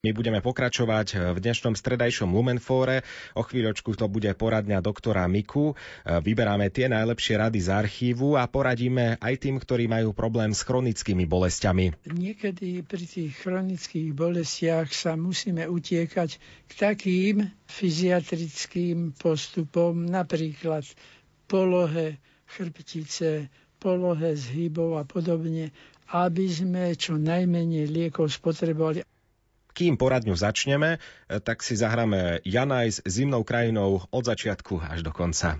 My budeme pokračovať v dnešnom stredajšom Lumenfóre. O chvíľočku to bude poradňa doktora Miku. Vyberáme tie najlepšie rady z archívu a poradíme aj tým, ktorí majú problém s chronickými bolestiami. Niekedy pri tých chronických bolestiach sa musíme utiekať k takým fyziatrickým postupom, napríklad polohe chrbtice, polohe zhybov a podobne, aby sme čo najmenej liekov spotrebovali kým poradňu začneme, tak si zahráme Janaj s zimnou krajinou od začiatku až do konca.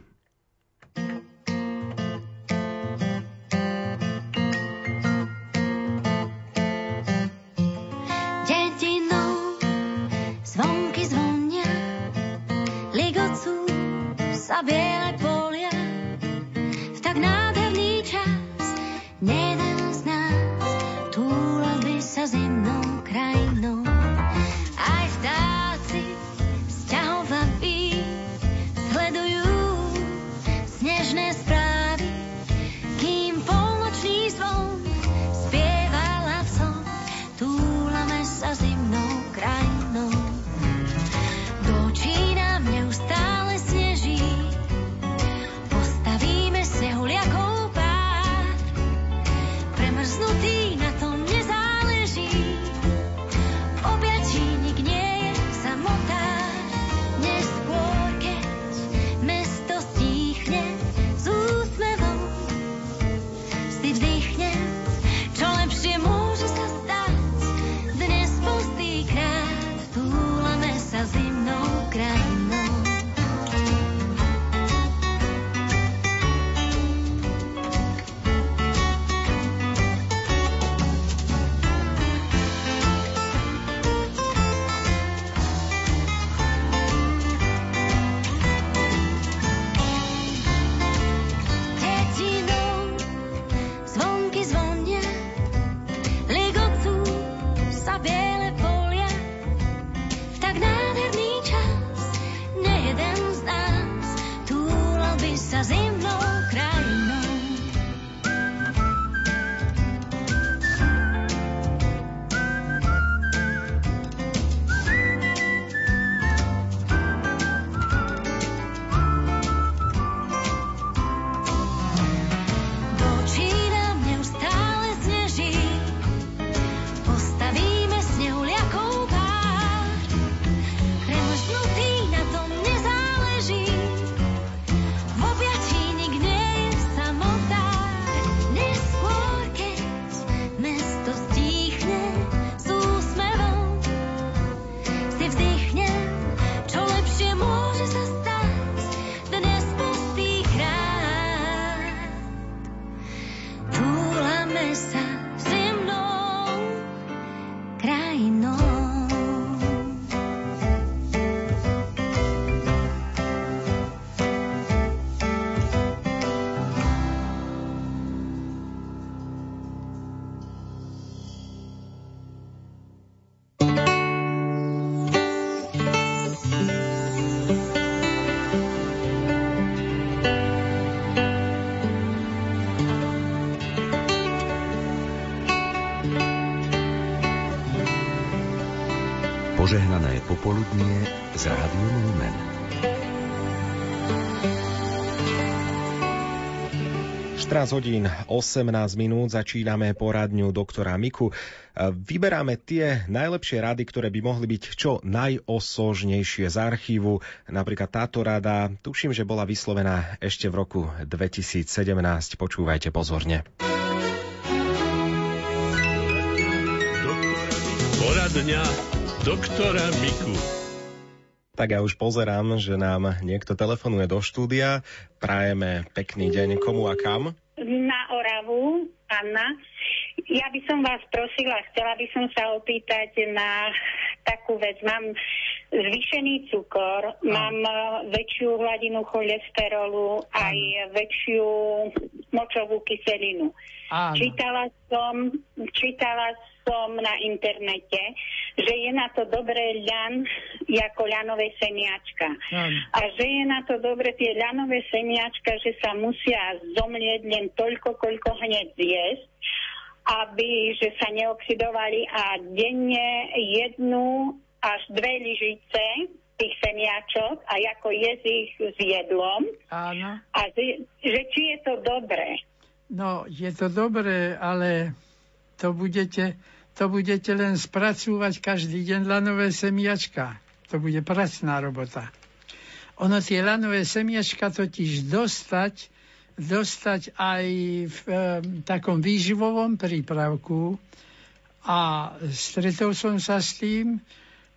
Popoludnie z Rádiom Lumen. hodín 18 minút začíname poradňu doktora Miku. Vyberáme tie najlepšie rady, ktoré by mohli byť čo najosožnejšie z archívu. Napríklad táto rada, tuším, že bola vyslovená ešte v roku 2017. Počúvajte pozorne. Poradňa doktora Miku. Tak ja už pozerám, že nám niekto telefonuje do štúdia. Prajeme pekný deň komu a kam? Na Oravu, Anna. Ja by som vás prosila, chcela by som sa opýtať na takú vec. Mám zvýšený cukor, no. mám e, väčšiu hladinu cholesterolu, aj väčšiu močovú kyselinu. Áno. Čítala som, čítala som na internete, že je na to dobré ľan ako ľanové semiačka. Áno. A že je na to dobre tie ľanové semiačka, že sa musia zomlieť len toľko, koľko hneď zjesť aby že sa neoxidovali a denne jednu až dve lyžice tých semiačok a ako jesť ich s jedlom. Áno. A že, že či je to dobré. No, je to dobré, ale to budete, to budete len spracúvať každý deň lanové semiačka. To bude pracná robota. Ono tie lanové semiačka totiž dostať, dostať aj v e, takom výživovom prípravku a stretol som sa s tým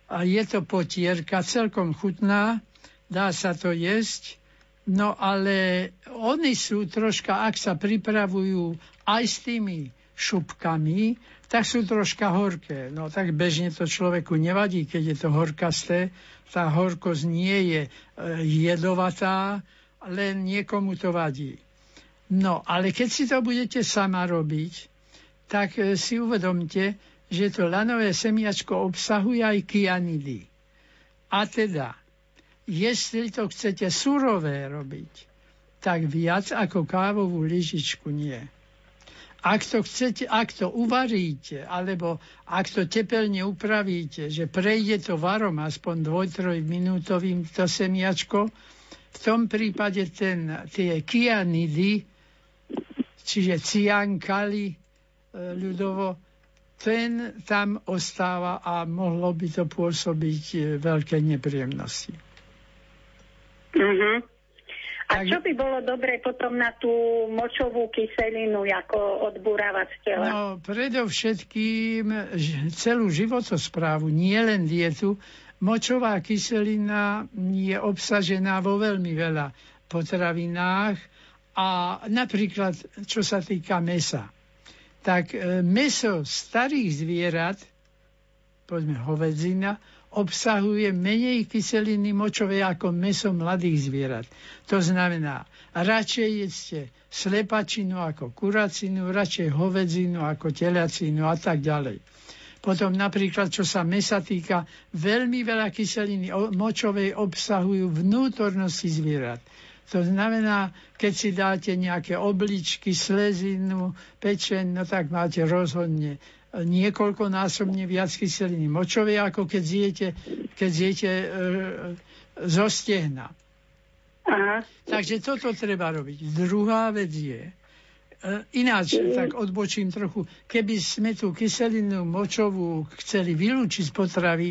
a je to potierka celkom chutná, dá sa to jesť, no ale oni sú troška, ak sa pripravujú aj s tými šupkami, tak sú troška horké. No tak bežne to človeku nevadí, keď je to horkasté. Tá horkosť nie je e, jedovatá, len niekomu to vadí. No, ale keď si to budete sama robiť, tak e, si uvedomte, že to lanové semiačko obsahuje aj kianidy. A teda, jestli to chcete surové robiť, tak viac ako kávovú lyžičku nie. Ak to, chcete, ak to uvaríte, alebo ak to tepelne upravíte, že prejde to varom aspoň 2-3 minútovým to semiačko, v tom prípade ten, tie kianidy, čiže ciankali e, ľudovo, ten tam ostáva a mohlo by to pôsobiť e, veľké nepríjemnosti. Mm-hmm. A čo by bolo dobre potom na tú močovú kyselinu, ako odburávať z tela? No, predovšetkým celú životosprávu, nie len dietu, močová kyselina je obsažená vo veľmi veľa potravinách a napríklad, čo sa týka mesa, tak e, meso starých zvierat, poďme hovedzina, obsahuje menej kyseliny močovej ako meso mladých zvierat. To znamená, radšej jedzte slepačinu ako kuracinu, radšej hovedzinu ako telacinu a tak ďalej. Potom napríklad, čo sa mesa týka, veľmi veľa kyseliny močovej obsahujú vnútornosti zvierat. To znamená, keď si dáte nejaké obličky, slezinu, pečen, no tak máte rozhodne niekoľkonásobne viac kyseliny močovej, ako keď zjete, keď zjete e, zo stehna. Aha. Takže toto treba robiť. Druhá vec je, e, ináč, mm. tak odbočím trochu, keby sme tú kyselinu močovú chceli vylúčiť z potravy,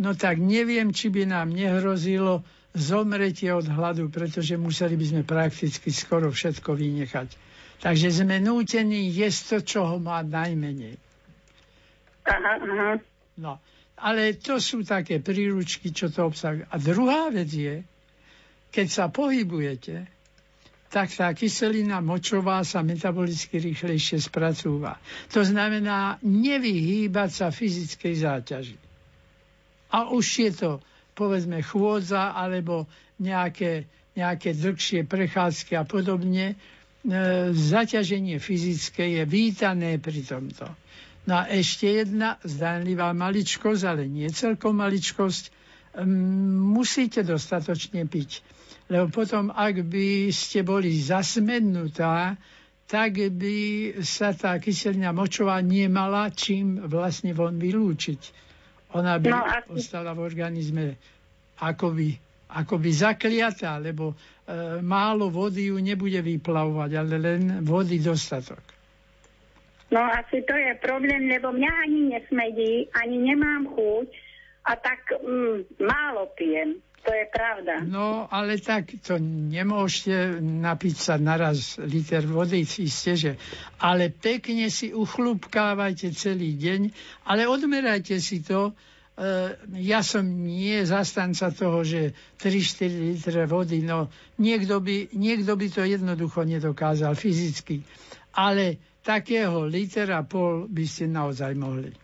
no tak neviem, či by nám nehrozilo zomretie od hladu, pretože museli by sme prakticky skoro všetko vynechať. Takže sme nútení jesť to, čo ho má najmenej. Aha, aha. No, ale to sú také príručky, čo to obsahujú. A druhá vec je, keď sa pohybujete, tak tá kyselina močová sa metabolicky rýchlejšie spracúva. To znamená nevyhýbať sa fyzickej záťaži. A už je to, povedzme, chôdza alebo nejaké, nejaké dlhšie prechádzky a podobne, e, zaťaženie fyzické je vítané pri tomto. No a ešte jedna zdánlivá maličkosť, ale nie celkom maličkosť. Musíte dostatočne piť. Lebo potom, ak by ste boli zasmednutá, tak by sa tá kyselina močová nemala čím vlastne von vylúčiť. Ona by no, asi... ostala v organizme akoby, akoby zakliatá, lebo e, málo vody ju nebude vyplavovať, ale len vody dostatok. No asi to je problém, lebo mňa ani nesmedí, ani nemám chuť a tak mm, málo pijem. To je pravda. No, ale tak to nemôžete napiť sa naraz liter vody, isté, že. Ale pekne si uchlupkávajte celý deň, ale odmerajte si to. E, ja som nie zastanca toho, že 3-4 litre vody, no niekto by, niekto by to jednoducho nedokázal fyzicky. Ale takého litera pol by ste naozaj mohli.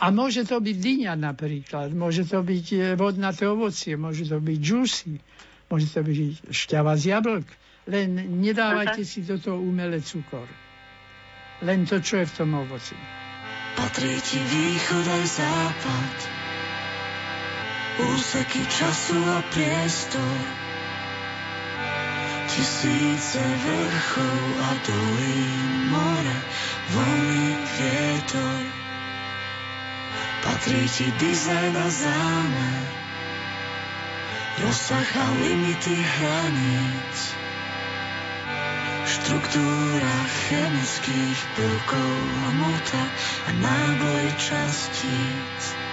A môže to byť dyňa napríklad, môže to byť e, vodnaté ovocie, môže to byť džusy, môže to byť šťava z jablk. Len nedávajte Aha. si do toho umelé cukor. Len to, čo je v tom ovoci. Patrí ti východ aj západ, úseky času a priestor Tisíce vrchov a dolín, more, voľný vietor. Patrí ti dizajn a zámer, rozsah a limity hraníc. Štruktúra chemických prvkov, hmota a náboj častíc.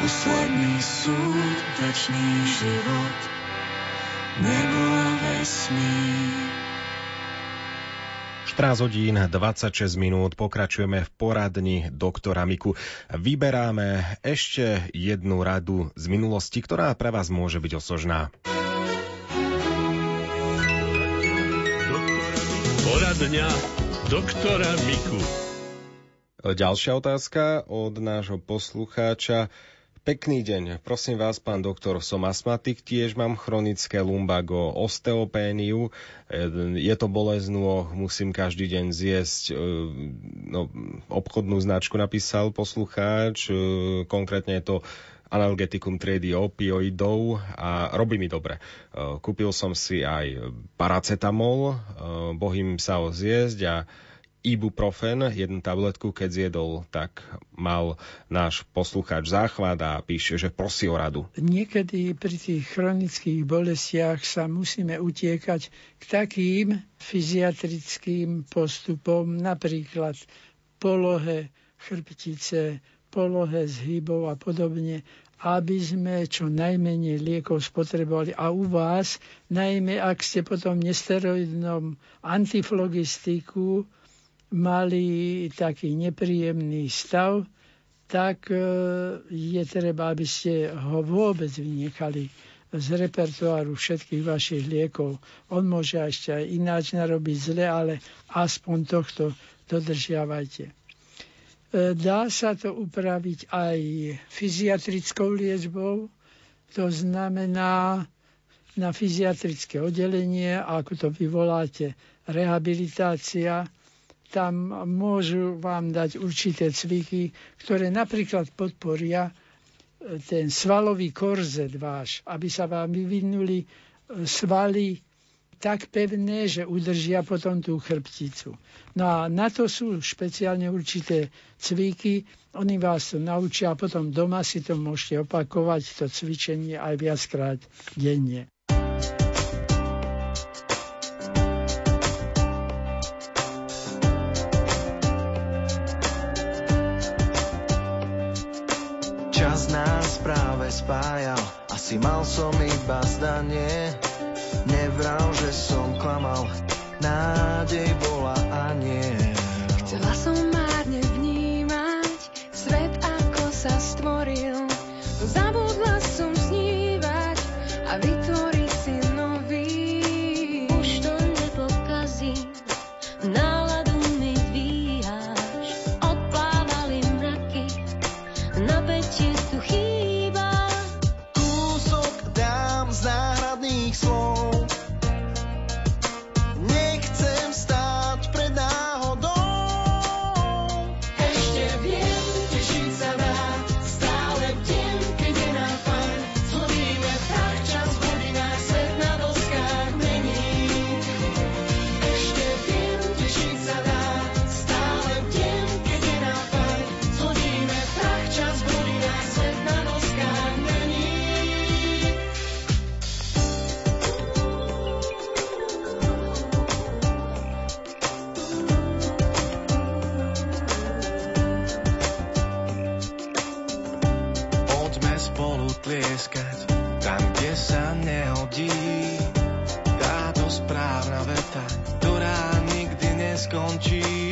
Posledný súd, večný život, nebo a vesmír. 14 hodín 26 minút pokračujeme v poradni doktora Miku. Vyberáme ešte jednu radu z minulosti, ktorá pre vás môže byť osožná. Poradňa doktora Miku. Ďalšia otázka od nášho poslucháča. Pekný deň. Prosím vás, pán doktor, som astmatik, tiež mám chronické lumbago, osteopéniu. Je to bolesnú, musím každý deň zjesť. E, no, obchodnú značku napísal poslucháč, e, konkrétne je to analgetikum triedy opioidov a robí mi dobre. E, kúpil som si aj paracetamol, bohým sa ho zjesť a ibuprofen, jednu tabletku, keď zjedol, tak mal náš poslucháč záchvat a píše, že prosí o radu. Niekedy pri tých chronických bolestiach sa musíme utiekať k takým fyziatrickým postupom, napríklad polohe chrbtice, polohe zhybov a podobne, aby sme čo najmenej liekov spotrebovali. A u vás, najmä ak ste potom nesteroidnom antiflogistiku, mali taký nepríjemný stav, tak e, je treba, aby ste ho vôbec vynechali z repertoáru všetkých vašich liekov. On môže ešte aj ináč narobiť zle, ale aspoň tohto dodržiavajte. E, dá sa to upraviť aj fyziatrickou liečbou, to znamená na fyziatrické oddelenie, ako to vyvoláte, rehabilitácia, tam môžu vám dať určité cviky, ktoré napríklad podporia e, ten svalový korzet váš, aby sa vám vyvinuli e, svaly tak pevné, že udržia potom tú chrbticu. No a na to sú špeciálne určité cviky, oni vás to naučia a potom doma si to môžete opakovať, to cvičenie aj viackrát denne. spájal Asi mal som iba zdanie Nevral, že som klamal Nádej bola a nie. Chcela som márne vnímať Svet ako sa stvoril. Zabudla som snívať A vytvoriť skončí. Poďme